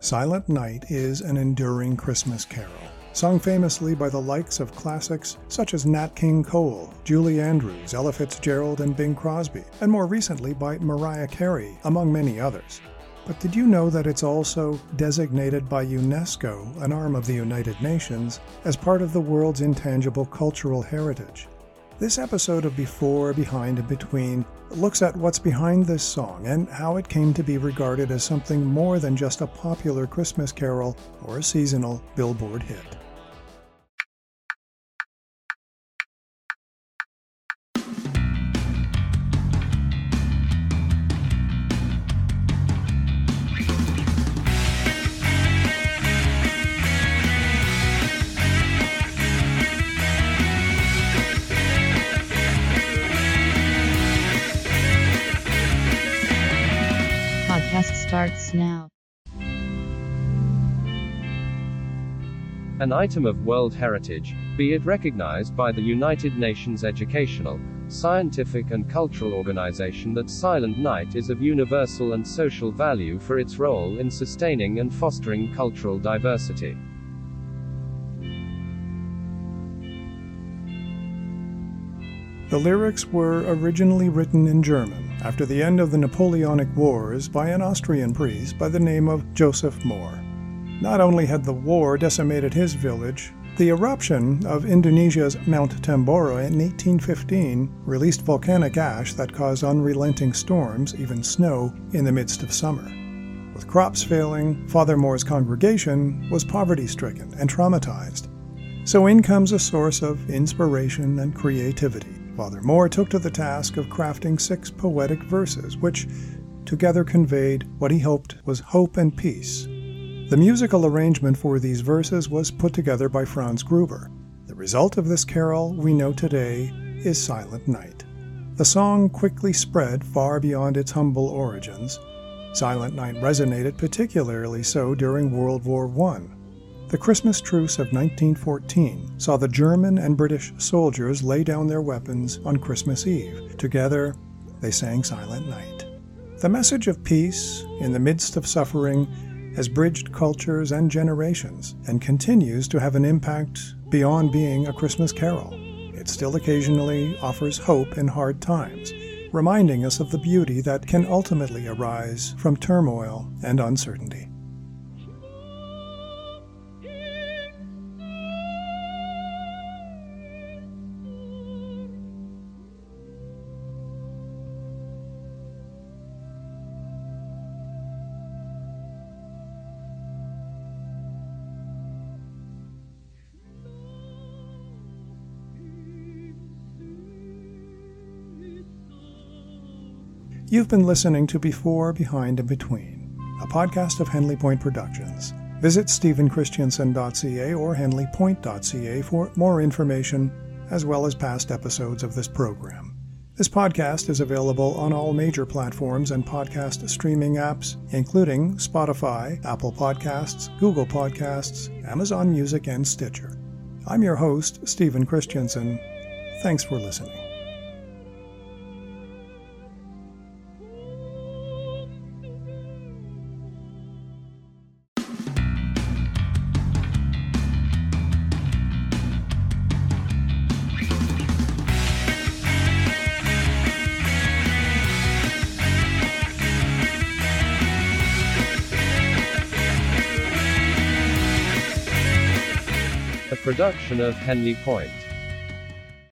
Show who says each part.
Speaker 1: Silent Night is an enduring Christmas carol, sung famously by the likes of classics such as Nat King Cole, Julie Andrews, Ella Fitzgerald, and Bing Crosby, and more recently by Mariah Carey, among many others. But did you know that it's also designated by UNESCO, an arm of the United Nations, as part of the world's intangible cultural heritage? This episode of Before, Behind, and Between looks at what's behind this song and how it came to be regarded as something more than just a popular Christmas carol or a seasonal Billboard hit.
Speaker 2: Starts now.
Speaker 3: An item of World Heritage, be it recognized by the United Nations Educational, Scientific and Cultural Organization that Silent Night is of universal and social value for its role in sustaining and fostering cultural diversity.
Speaker 1: The lyrics were originally written in German after the end of the Napoleonic Wars by an Austrian priest by the name of Joseph Mohr. Not only had the war decimated his village, the eruption of Indonesia's Mount Tambora in 1815 released volcanic ash that caused unrelenting storms, even snow, in the midst of summer. With crops failing, Father Mohr's congregation was poverty stricken and traumatized. So in comes a source of inspiration and creativity. Father Mohr took to the task of crafting six poetic verses, which together conveyed what he hoped was hope and peace. The musical arrangement for these verses was put together by Franz Gruber. The result of this carol we know today is Silent Night. The song quickly spread far beyond its humble origins. Silent Night resonated particularly so during World War I. The Christmas truce of 1914 saw the German and British soldiers lay down their weapons on Christmas Eve. Together, they sang Silent Night. The message of peace in the midst of suffering has bridged cultures and generations and continues to have an impact beyond being a Christmas carol. It still occasionally offers hope in hard times, reminding us of the beauty that can ultimately arise from turmoil and uncertainty. You've been listening to Before, Behind, and Between, a podcast of Henley Point Productions. Visit stephenchristiansen.ca or henleypoint.ca for more information, as well as past episodes of this program. This podcast is available on all major platforms and podcast streaming apps, including Spotify, Apple Podcasts, Google Podcasts, Amazon Music, and Stitcher. I'm your host, Stephen Christiansen. Thanks for listening.
Speaker 3: Production of Henley Point.